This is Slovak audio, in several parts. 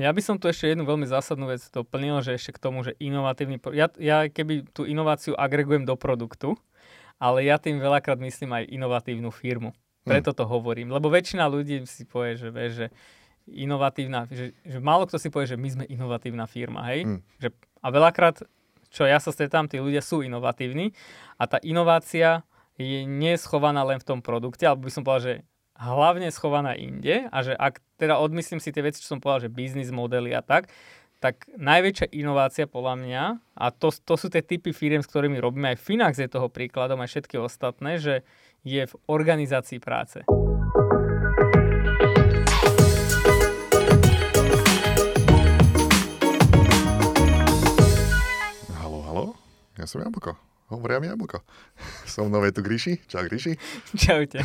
Ja by som tu ešte jednu veľmi zásadnú vec doplnil, že ešte k tomu, že inovatívny... Ja, ja keby tú inováciu agregujem do produktu, ale ja tým veľakrát myslím aj inovatívnu firmu. Preto to hovorím. Lebo väčšina ľudí si povie, že, vie, že inovatívna, že, že málo kto si povie, že my sme inovatívna firma, hej? Mm. Že, a veľakrát, čo ja sa stretám, tí ľudia sú inovatívni a tá inovácia je neschovaná len v tom produkte, alebo by som povedal, že hlavne schovaná inde a že ak teda odmyslím si tie veci, čo som povedal, že biznis modely a tak, tak najväčšia inovácia podľa mňa, a to, to sú tie typy firiem, s ktorými robíme, aj Finax je toho príkladom, aj všetky ostatné, že je v organizácii práce. Halo, halo, ja som Jablko. Hovoria mi Jablko. Som nové tu Gríši. Čau Gríši. Čaute.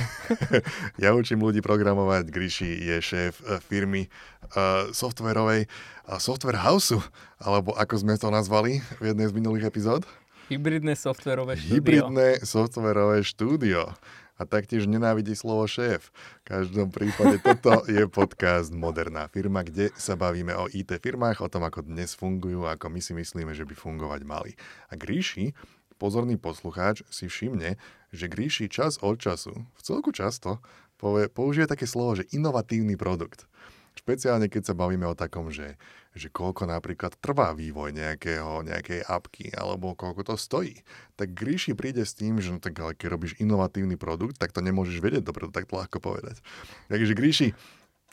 ja učím ľudí programovať. Gríši je šéf eh, firmy uh, softwarovej uh, Software Houseu, alebo ako sme to nazvali v jednej z minulých epizód. Hybridné softwarové štúdio. Hybridné softwarové štúdio. A taktiež nenávidí slovo šéf. V každom prípade toto je podcast Moderná firma, kde sa bavíme o IT firmách, o tom, ako dnes fungujú, ako my si myslíme, že by fungovať mali. A Gríši pozorný poslucháč si všimne, že Gríši čas od času, v celku často, povie, použije také slovo, že inovatívny produkt. Špeciálne keď sa bavíme o takom, že, že koľko napríklad trvá vývoj nejakého, nejakej apky, alebo koľko to stojí. Tak Gríši príde s tým, že no tak ale keď robíš inovatívny produkt, tak to nemôžeš vedieť dopredu, tak to ľahko povedať. Takže Gríši,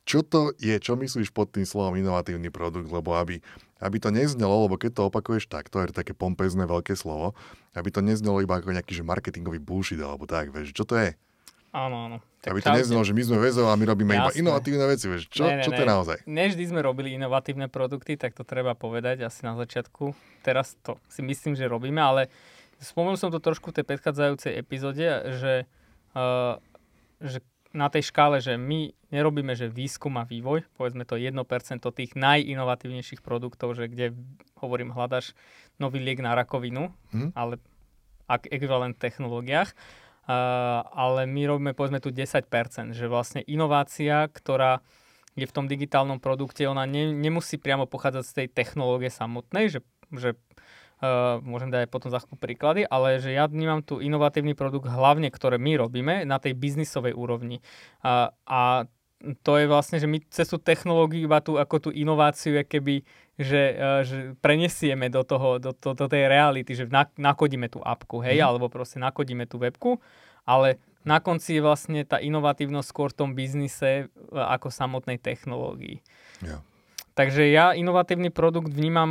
čo to je, čo myslíš pod tým slovom inovatívny produkt, lebo aby, aby to neznelo, lebo keď to opakuješ takto, je to také pompezné veľké slovo, aby to neznelo iba ako nejaký že marketingový bullshit alebo tak, vieš, čo to je? Áno, áno. Tak aby to neznelo, že my sme väzov a my robíme Jasné. iba inovatívne veci, vieš, čo, ne, ne, čo to je naozaj? Neždy sme robili inovatívne produkty, tak to treba povedať asi na začiatku. Teraz to si myslím, že robíme, ale spomenul som to trošku v tej predchádzajúcej epizóde, že, uh, že na tej škále, že my nerobíme, že výskum a vývoj, povedzme to 1% tých najinovatívnejších produktov, že kde, hovorím, hľadaš nový liek na rakovinu, mm. ale ak ekvivalent technológiách, uh, ale my robíme povedzme tu 10%, že vlastne inovácia, ktorá je v tom digitálnom produkte, ona ne, nemusí priamo pochádzať z tej technológie samotnej, že, že Uh, môžem dať aj potom za chvíľu príklady, ale že ja vnímam tu inovatívny produkt hlavne, ktoré my robíme na tej biznisovej úrovni. Uh, a to je vlastne, že my cez tú technológiu iba tú, ako tú inováciu keby, že, uh, že prenesieme do, toho, do, do, do tej reality, že nakodíme tú apku, hej, mm. alebo proste nakodíme tú webku, ale na konci je vlastne tá inovatívnosť skôr v tom biznise ako samotnej technológii. Yeah. Takže ja inovatívny produkt vnímam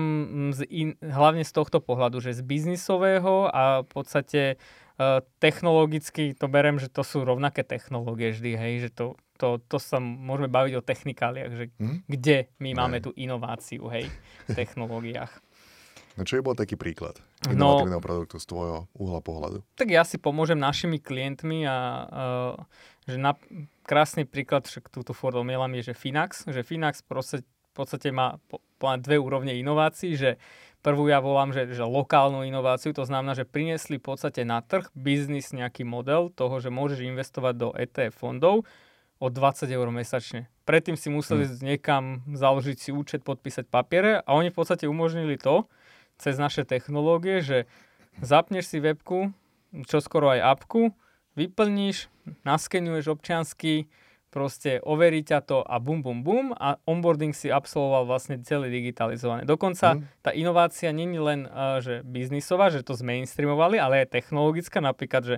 z in, hlavne z tohto pohľadu, že z biznisového a v podstate uh, technologicky to berem, že to sú rovnaké technológie vždy, hej, že to, to, to sa môžeme baviť o technikáliach, že hmm? kde my máme tú inováciu, hej, v technológiách. No čo je bol taký príklad no. inovatívneho no, produktu z tvojho uhla pohľadu? Tak ja si pomôžem našimi klientmi a uh, že na, krásny príklad, však túto formulám je, že Finax, že Finax proste v podstate má dve úrovne inovácií, že prvú ja volám, že, že lokálnu inováciu, to znamená, že priniesli v podstate na trh biznis nejaký model toho, že môžeš investovať do ETF fondov o 20 eur mesačne. Predtým si museli hmm. niekam založiť si účet, podpísať papiere a oni v podstate umožnili to cez naše technológie, že zapneš si webku, čo skoro aj apku, vyplníš, naskenuješ občiansky, proste overí ťa to a bum, bum, bum a onboarding si absolvoval vlastne celý digitalizovaný. Dokonca mm. tá inovácia není len uh, že biznisová, že to zmainstreamovali, ale aj technologická, napríklad, že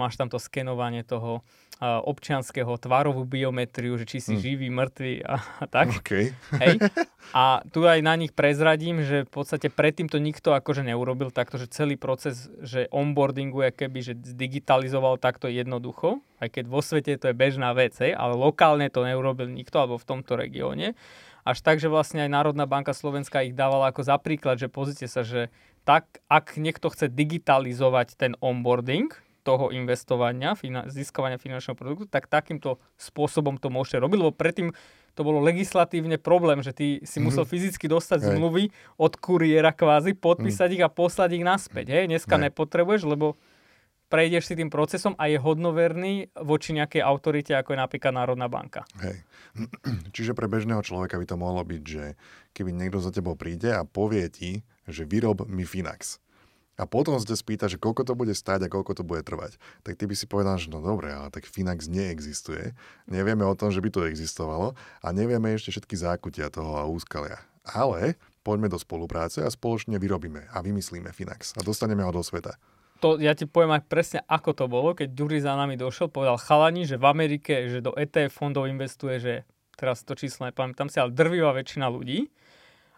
máš tam to skenovanie toho uh, občianského tvarovú biometriu, že či si mm. živý, mŕtvý a, a tak. Okay. Hej. A tu aj na nich prezradím, že v podstate predtým to nikto akože neurobil takto, že celý proces, že onboardingu je keby, že digitalizoval takto jednoducho, aj keď vo svete to je bežná vec, hej, ale lokálne to neurobil nikto, alebo v tomto regióne. Až tak, že vlastne aj Národná banka Slovenska ich dávala ako za príklad, že pozrite sa, že tak, ak niekto chce digitalizovať ten onboarding, toho investovania, fina- získavania finančného produktu, tak takýmto spôsobom to môžete robiť, lebo predtým to bolo legislatívne problém, že ty si mm-hmm. musel fyzicky dostať Hej. zmluvy od kuriéra kvázi, podpísať mm. ich a poslať ich naspäť. Hej? Dneska Hej. nepotrebuješ, lebo prejdeš si tým procesom a je hodnoverný voči nejakej autorite, ako je napríklad Národná banka. Hej. Čiže pre bežného človeka by to mohlo byť, že keby niekto za tebou príde a povie ti, že vyrob mi Finax a potom ťa spýta, že koľko to bude stať a koľko to bude trvať, tak ty by si povedal, že no dobre, ale tak Finax neexistuje, nevieme o tom, že by to existovalo a nevieme ešte všetky zákutia toho a úskalia. Ale poďme do spolupráce a spoločne vyrobíme a vymyslíme Finax a dostaneme ho do sveta. To, ja ti poviem aj presne, ako to bolo, keď Dury za nami došiel, povedal chalani, že v Amerike, že do ETF fondov investuje, že teraz to číslo nepamätám si, ale drvivá väčšina ľudí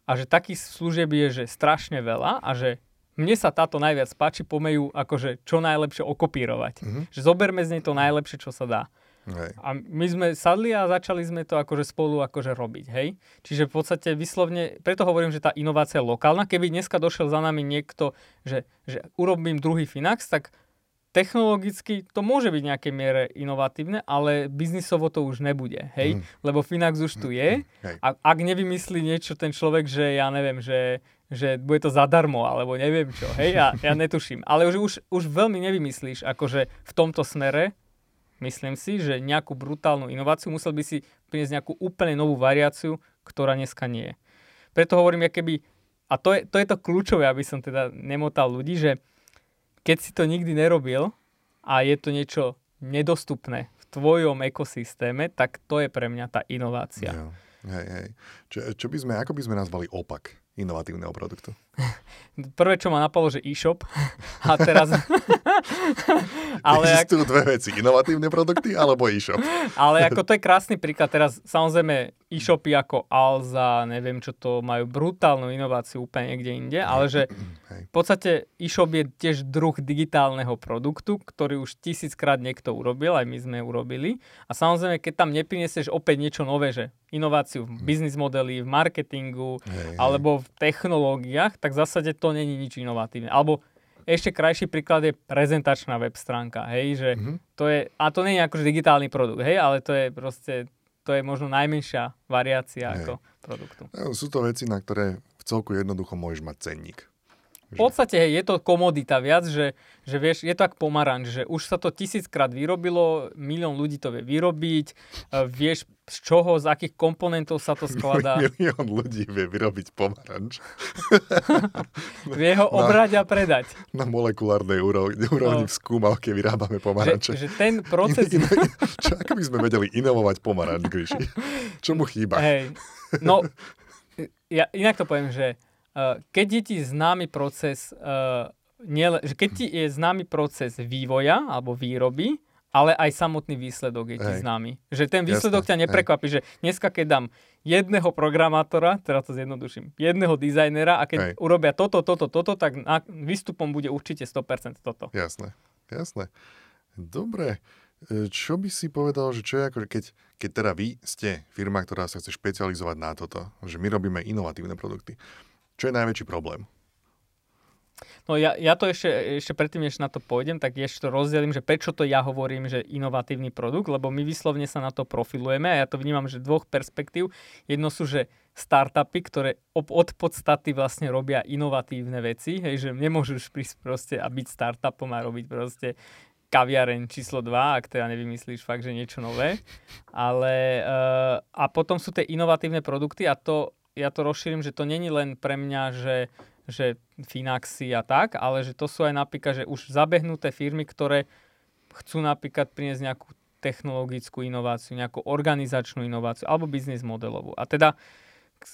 a že takých služieb je, že strašne veľa a že mne sa táto najviac páči, pomejú akože čo najlepšie okopírovať. Mm-hmm. Že zoberme z nej to najlepšie, čo sa dá. Hej. A my sme sadli a začali sme to akože spolu akože robiť, hej. Čiže v podstate vyslovne, preto hovorím, že tá inovácia je lokálna. Keby dneska došiel za nami niekto, že, že urobím druhý Finax, tak technologicky to môže byť nejaké miere inovatívne, ale biznisovo to už nebude, hej? Mm. Lebo Finax už tu je a ak nevymyslí niečo ten človek, že ja neviem, že, že bude to zadarmo, alebo neviem čo, hej, ja, ja netuším. Ale už, už, už veľmi nevymyslíš, akože v tomto smere, myslím si, že nejakú brutálnu inováciu musel by si priniesť nejakú úplne novú variáciu, ktorá dneska nie je. Preto hovorím, keby, a to je, to je to kľúčové, aby som teda nemotal ľudí, že keď si to nikdy nerobil a je to niečo nedostupné v tvojom ekosystéme, tak to je pre mňa tá inovácia. Jo. Hej, hej. Čo, čo by sme, ako by sme nazvali opak inovatívneho produktu? Prvé, čo ma napadlo, že e-shop. A teraz... ale Existujú ak... dve veci. Inovatívne produkty alebo e-shop. ale ako to je krásny príklad. Teraz samozrejme e-shopy ako Alza, neviem čo to, majú brutálnu inováciu úplne niekde inde, ale že v podstate e-shop je tiež druh digitálneho produktu, ktorý už tisíckrát niekto urobil, aj my sme urobili. A samozrejme, keď tam neprinesieš opäť niečo nové, že inováciu v biznis modeli, v marketingu hej, alebo v technológiách, tak v zásade to není nič inovatívne. Alebo ešte krajší príklad je prezentačná web stránka, hej, že mm-hmm. to je, a to nie je akože digitálny produkt, hej, ale to je proste, to je možno najmenšia variácia hej. ako produktu. No, sú to veci, na ktoré v celku jednoducho môžeš mať cenník. V podstate hej, je to komodita viac, že, že vieš, je to ako pomaranč, že už sa to tisíckrát vyrobilo, milión ľudí to vie vyrobiť, uh, vieš z čoho, z akých komponentov sa to skladá. Milión ľudí vie vyrobiť pomaranč. vie ho obrať a predať. Na molekulárnej úrovni, úrovni no. v skúmalke vyrábame pomaranče. Že, že ten proces... Čo, ako by sme vedeli inovovať pomaranč, Gríši? Čo mu chýba? Hej, no, ja inak to poviem, že keď je ti známy proces, uh, nie, že keď ti je známy proces vývoja alebo výroby, ale aj samotný výsledok je ti Hej. známy. Že ten výsledok Jasne. ťa neprekvapí, Hej. že dneska keď dám jedného programátora, teraz to zjednoduším, jedného dizajnera a keď Hej. urobia toto, toto, toto, tak na, výstupom bude určite 100% toto. Jasné, jasné. Dobre. E, čo by si povedal, že čo je ako, keď, keď teda vy ste firma, ktorá sa chce špecializovať na toto, že my robíme inovatívne produkty. Čo je najväčší problém? No ja, ja to ešte, ešte predtým, než na to pôjdem, tak ešte to rozdelím, že prečo to ja hovorím, že inovatívny produkt, lebo my vyslovne sa na to profilujeme a ja to vnímam, že dvoch perspektív. Jedno sú, že startupy, ktoré od podstaty vlastne robia inovatívne veci, hej, že nemôžeš prísť proste a byť startupom a robiť proste kaviareň číslo 2, ak teda nevymyslíš fakt, že niečo nové. Ale uh, a potom sú tie inovatívne produkty a to ja to rozšírim, že to není len pre mňa, že, že Finaxy a tak, ale že to sú aj napríklad, že už zabehnuté firmy, ktoré chcú napríklad priniesť nejakú technologickú inováciu, nejakú organizačnú inováciu alebo biznis modelovú. A teda,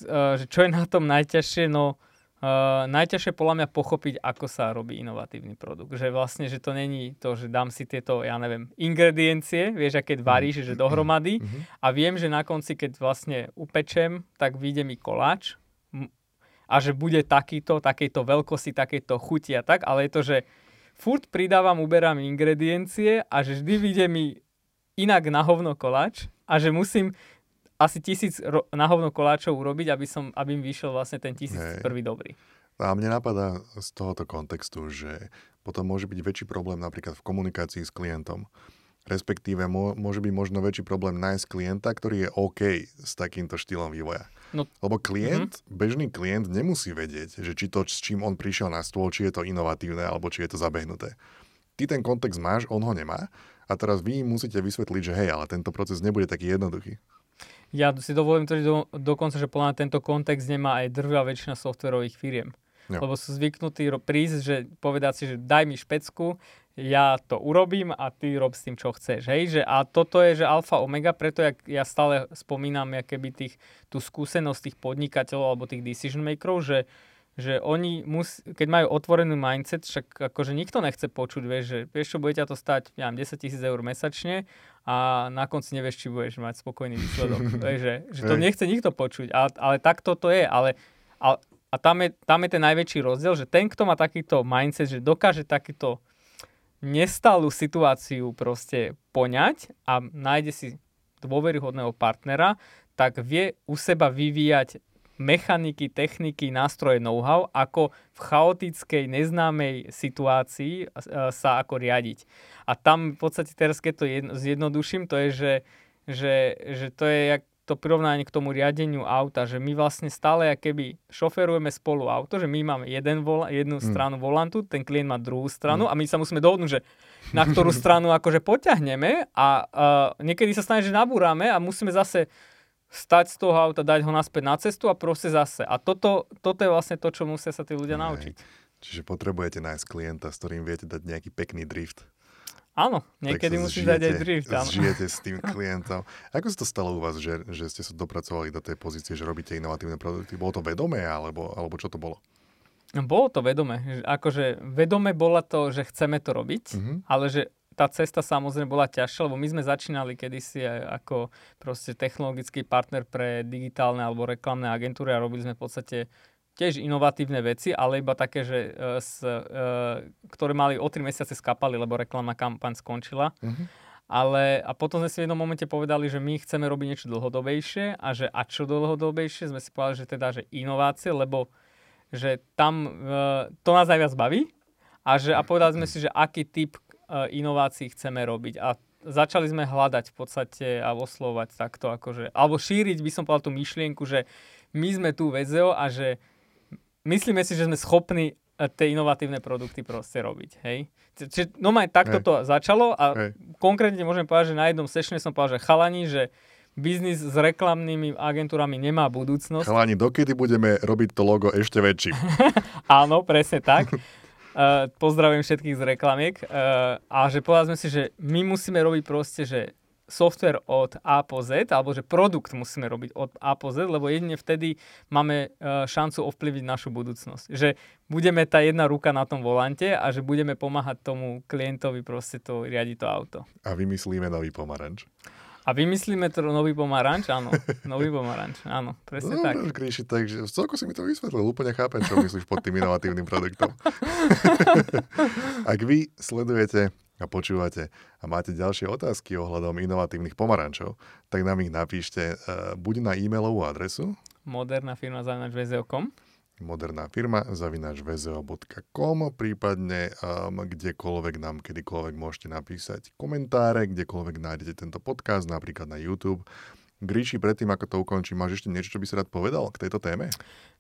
uh, že čo je na tom najťažšie, no Uh, najťažšie podľa mňa pochopiť, ako sa robí inovatívny produkt. Že vlastne, že to není to, že dám si tieto, ja neviem, ingrediencie, vieš, a keď varíš, že dohromady mm-hmm. a viem, že na konci, keď vlastne upečem, tak vyjde mi koláč a že bude takýto, takejto veľkosti, takejto chuti a tak, ale je to, že furt pridávam, uberám ingrediencie a že vždy vyjde mi inak na hovno koláč a že musím asi tisíc ro- na hovno koláčov urobiť, aby, som, aby im vyšiel vlastne ten tisíc Hej. prvý dobrý. A mne napadá z tohoto kontextu, že potom môže byť väčší problém napríklad v komunikácii s klientom. Respektíve môže byť možno väčší problém nájsť klienta, ktorý je OK s takýmto štýlom vývoja. No, Lebo klient, mm-hmm. bežný klient nemusí vedieť, že či to, s čím on prišiel na stôl, či je to inovatívne alebo či je to zabehnuté. ty ten kontext máš, on ho nemá a teraz vy musíte vysvetliť, že hej, ale tento proces nebude taký jednoduchý. Ja si dovolím tvrdiť do, dokonca, že podľa tento kontext nemá aj drvá väčšina softverových firiem. Jo. Lebo sú zvyknutí prísť, že povedať si, že daj mi špecku, ja to urobím a ty rob s tým, čo chceš. Hej? Že, a toto je, že alfa omega, preto jak ja stále spomínam keby tých, tú skúsenosť tých podnikateľov alebo tých decision makerov, že, že oni, mus, keď majú otvorený mindset, však akože nikto nechce počuť, vieš, že vieš, čo bude ťa to stať, ja 10 tisíc eur mesačne a na konci nevieš, či budeš mať spokojný výsledok. vieš, že, to nechce nikto počuť, ale, ale tak toto je, ale, ale a tam je, tam je ten najväčší rozdiel, že ten, kto má takýto mindset, že dokáže takýto nestalú situáciu proste poňať a nájde si dôveryhodného partnera, tak vie u seba vyvíjať mechaniky, techniky, nástroje, know-how, ako v chaotickej, neznámej situácii e, sa ako riadiť. A tam v podstate teraz, keď to zjednoduším, to je, že, že, že to je jak to prirovnanie k tomu riadeniu auta, že my vlastne stále keby šoferujeme spolu auto, že my máme jeden vola, jednu mm. stranu volantu, ten klient má druhú stranu mm. a my sa musíme dohodnúť, že na ktorú stranu akože poťahneme a uh, niekedy sa stane, že nabúrame a musíme zase stať z toho auta, dať ho naspäť na cestu a proste zase. A toto, toto je vlastne to, čo musia sa tí ľudia naučiť. Čiže potrebujete nájsť klienta, s ktorým viete dať nejaký pekný drift. Áno, niekedy musíš dať aj drift. Áno. Žijete s tým klientom. Ako sa to stalo u vás, že, že ste sa dopracovali do tej pozície, že robíte inovatívne produkty? Bolo to vedomé, alebo, alebo čo to bolo? Bolo to vedomé. Akože vedome bola to, že chceme to robiť, mm-hmm. ale že tá cesta samozrejme bola ťažšia, lebo my sme začínali kedysi ako proste technologický partner pre digitálne alebo reklamné agentúry a robili sme v podstate tiež inovatívne veci, ale iba také, že, uh, s, uh, ktoré mali o 3 mesiace skapali, lebo reklamná kampaň skončila. Uh-huh. Ale a potom sme si v jednom momente povedali, že my chceme robiť niečo dlhodobejšie a že a čo dlhodobejšie, sme si povedali, že teda, že inovácie, lebo že tam uh, to nás najviac baví a, že, a povedali sme si, že aký typ inovácií chceme robiť. A začali sme hľadať v podstate a oslovať takto, akože, alebo šíriť by som povedal tú myšlienku, že my sme tu VZO a že myslíme si, že sme schopní e, tie inovatívne produkty proste robiť, hej. Čiže no aj takto to začalo a hej. konkrétne môžem povedať, že na jednom sessione som povedal, že chalani, že biznis s reklamnými agentúrami nemá budúcnosť. Chalani, dokedy budeme robiť to logo ešte väčším? Áno, presne tak. Uh, pozdravujem všetkých z reklamiek. Uh, a že povedzme si, že my musíme robiť proste, že software od A po Z, alebo že produkt musíme robiť od A po Z, lebo jedine vtedy máme uh, šancu ovplyvniť našu budúcnosť. Že budeme tá jedna ruka na tom volante a že budeme pomáhať tomu klientovi proste to riadiť to auto. A vymyslíme nový pomaranč. A vymyslíme to nový pomaranč, áno. Nový pomaranč, áno, presne no, tak. Kríši, takže celko si mi to vysvetlil, úplne chápem, čo myslíš pod tým inovatívnym produktom. Ak vy sledujete a počúvate a máte ďalšie otázky ohľadom inovatívnych pomarančov, tak nám ich napíšte uh, buď na e-mailovú adresu moderná firma firma zavinač.vzo.com prípadne um, kdekoľvek nám kedykoľvek môžete napísať komentáre, kdekoľvek nájdete tento podcast, napríklad na YouTube Gríši, predtým ako to ukončím, máš ešte niečo, čo by si rád povedal k tejto téme?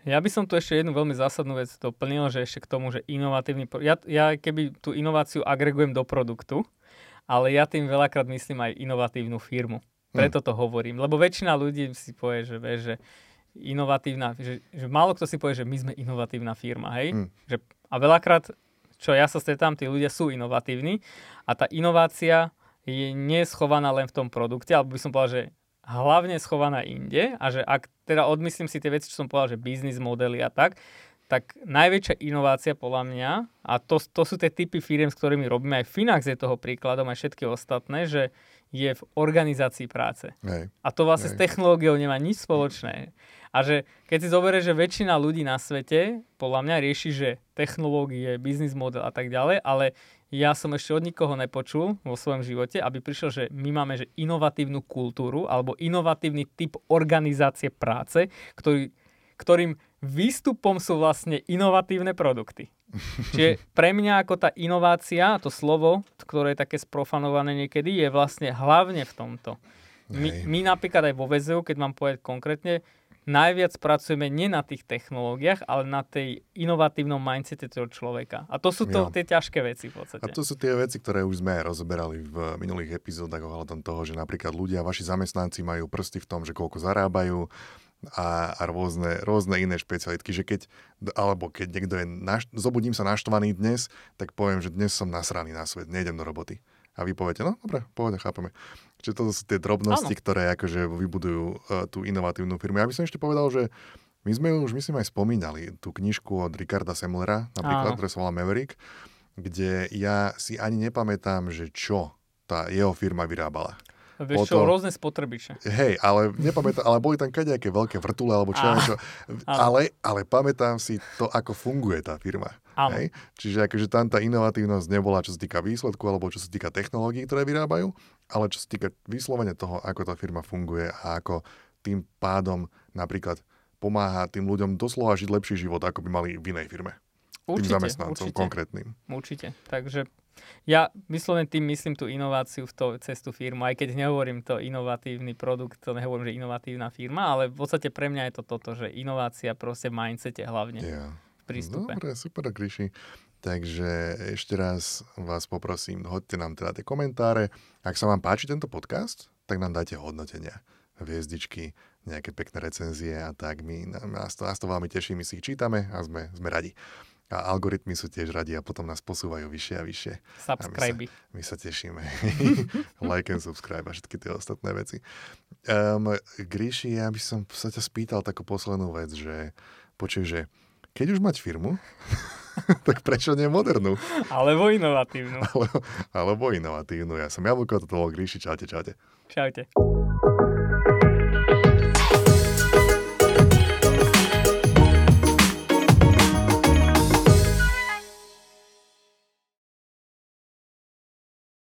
Ja by som tu ešte jednu veľmi zásadnú vec doplnil, že ešte k tomu, že inovatívny... Ja, ja keby tú inováciu agregujem do produktu, ale ja tým veľakrát myslím aj inovatívnu firmu. Preto hm. to hovorím, lebo väčšina ľudí si povie, že, vie, že inovatívna, že, že málo kto si povie, že my sme inovatívna firma, hej? Hmm. Že, a veľakrát, čo ja sa stretám, tí ľudia sú inovatívni a tá inovácia je neschovaná len v tom produkte, alebo by som povedal, že hlavne schovaná inde a že ak teda odmyslím si tie veci, čo som povedal, že biznis modely a tak, tak najväčšia inovácia podľa mňa, a to, to sú tie typy firiem, s ktorými robíme, aj Finax je toho príkladom, aj všetky ostatné, že je v organizácii práce. Hej. A to vlastne Hej. s technológiou nemá nič spoločné. A že keď si zoberieš, že väčšina ľudí na svete, podľa mňa rieši, že technológie, biznis model a tak ďalej, ale ja som ešte od nikoho nepočul vo svojom živote, aby prišiel, že my máme že inovatívnu kultúru alebo inovatívny typ organizácie práce, ktorý, ktorým výstupom sú vlastne inovatívne produkty. Čiže pre mňa ako tá inovácia, to slovo, ktoré je také sprofanované niekedy, je vlastne hlavne v tomto. My, my napríklad aj vo VZU, keď mám povedať konkrétne, najviac pracujeme nie na tých technológiách, ale na tej inovatívnom mindsete toho človeka. A to sú to, Jo. tie ťažké veci v podstate. A to sú tie veci, ktoré už sme rozoberali v minulých epizódach ohľadom toho, že napríklad ľudia, vaši zamestnanci majú prsty v tom, že koľko zarábajú a, a rôzne, rôzne iné špecialitky, že keď, alebo keď niekto je, naš, zobudím sa naštvaný dnes, tak poviem, že dnes som nasraný na svet, nejdem do roboty. A vy poviete, no dobre, pohode, chápeme. Čiže to sú tie drobnosti, Áno. ktoré akože vybudujú uh, tú inovatívnu firmu. Ja by som ešte povedal, že my sme už myslím aj spomínali, tú knižku od Ricarda Semlera, napríklad, Áno. ktorá sa volá Maverick, kde ja si ani nepamätám, že čo tá jeho firma vyrábala. Vieš čo, potom- rôzne spotrebiče. Hej, ale nepamätám, ale boli tam kadejaké veľké vrtule, alebo čo, neviem čo. Ale, ale pamätám si to, ako funguje tá firma. Áno. Hej? Čiže akože tam tá inovatívnosť nebola, čo sa týka výsledku, alebo čo sa týka technológií, ktoré vyrábajú, ale čo sa týka vyslovene toho, ako tá firma funguje a ako tým pádom napríklad pomáha tým ľuďom doslova žiť lepší život, ako by mali v inej firme. Tým Určite, zamestnancom určite. konkrétnym. Určite. Takže ja vyslovene tým myslím tú inováciu v to, cez tú firmu, aj keď nehovorím to inovatívny produkt, to nehovorím, že inovatívna firma, ale v podstate pre mňa je to toto, že inovácia proste v mindsete hlavne, Yeah. v prístupe. Dobre, super, Gríši. Takže ešte raz vás poprosím, hoďte nám teda tie komentáre. Ak sa vám páči tento podcast, tak nám dajte hodnotenia, hviezdičky, nejaké pekné recenzie a tak. My, nás, to, nás to veľmi teší, my si ich čítame a sme, sme radi. A algoritmy sú tiež radi a potom nás posúvajú vyššie a vyššie. Subscribe. My sa tešíme. like and subscribe a všetky tie ostatné veci. Um, Gríši, ja by som sa ťa spýtal takú poslednú vec, že počuj, že keď už mať firmu, tak prečo nie modernú? Alebo inovatívnu. Alebo, alebo inovatívnu. Ja som Jablko, toto bol Gríši, čaute, čaute. Čaute.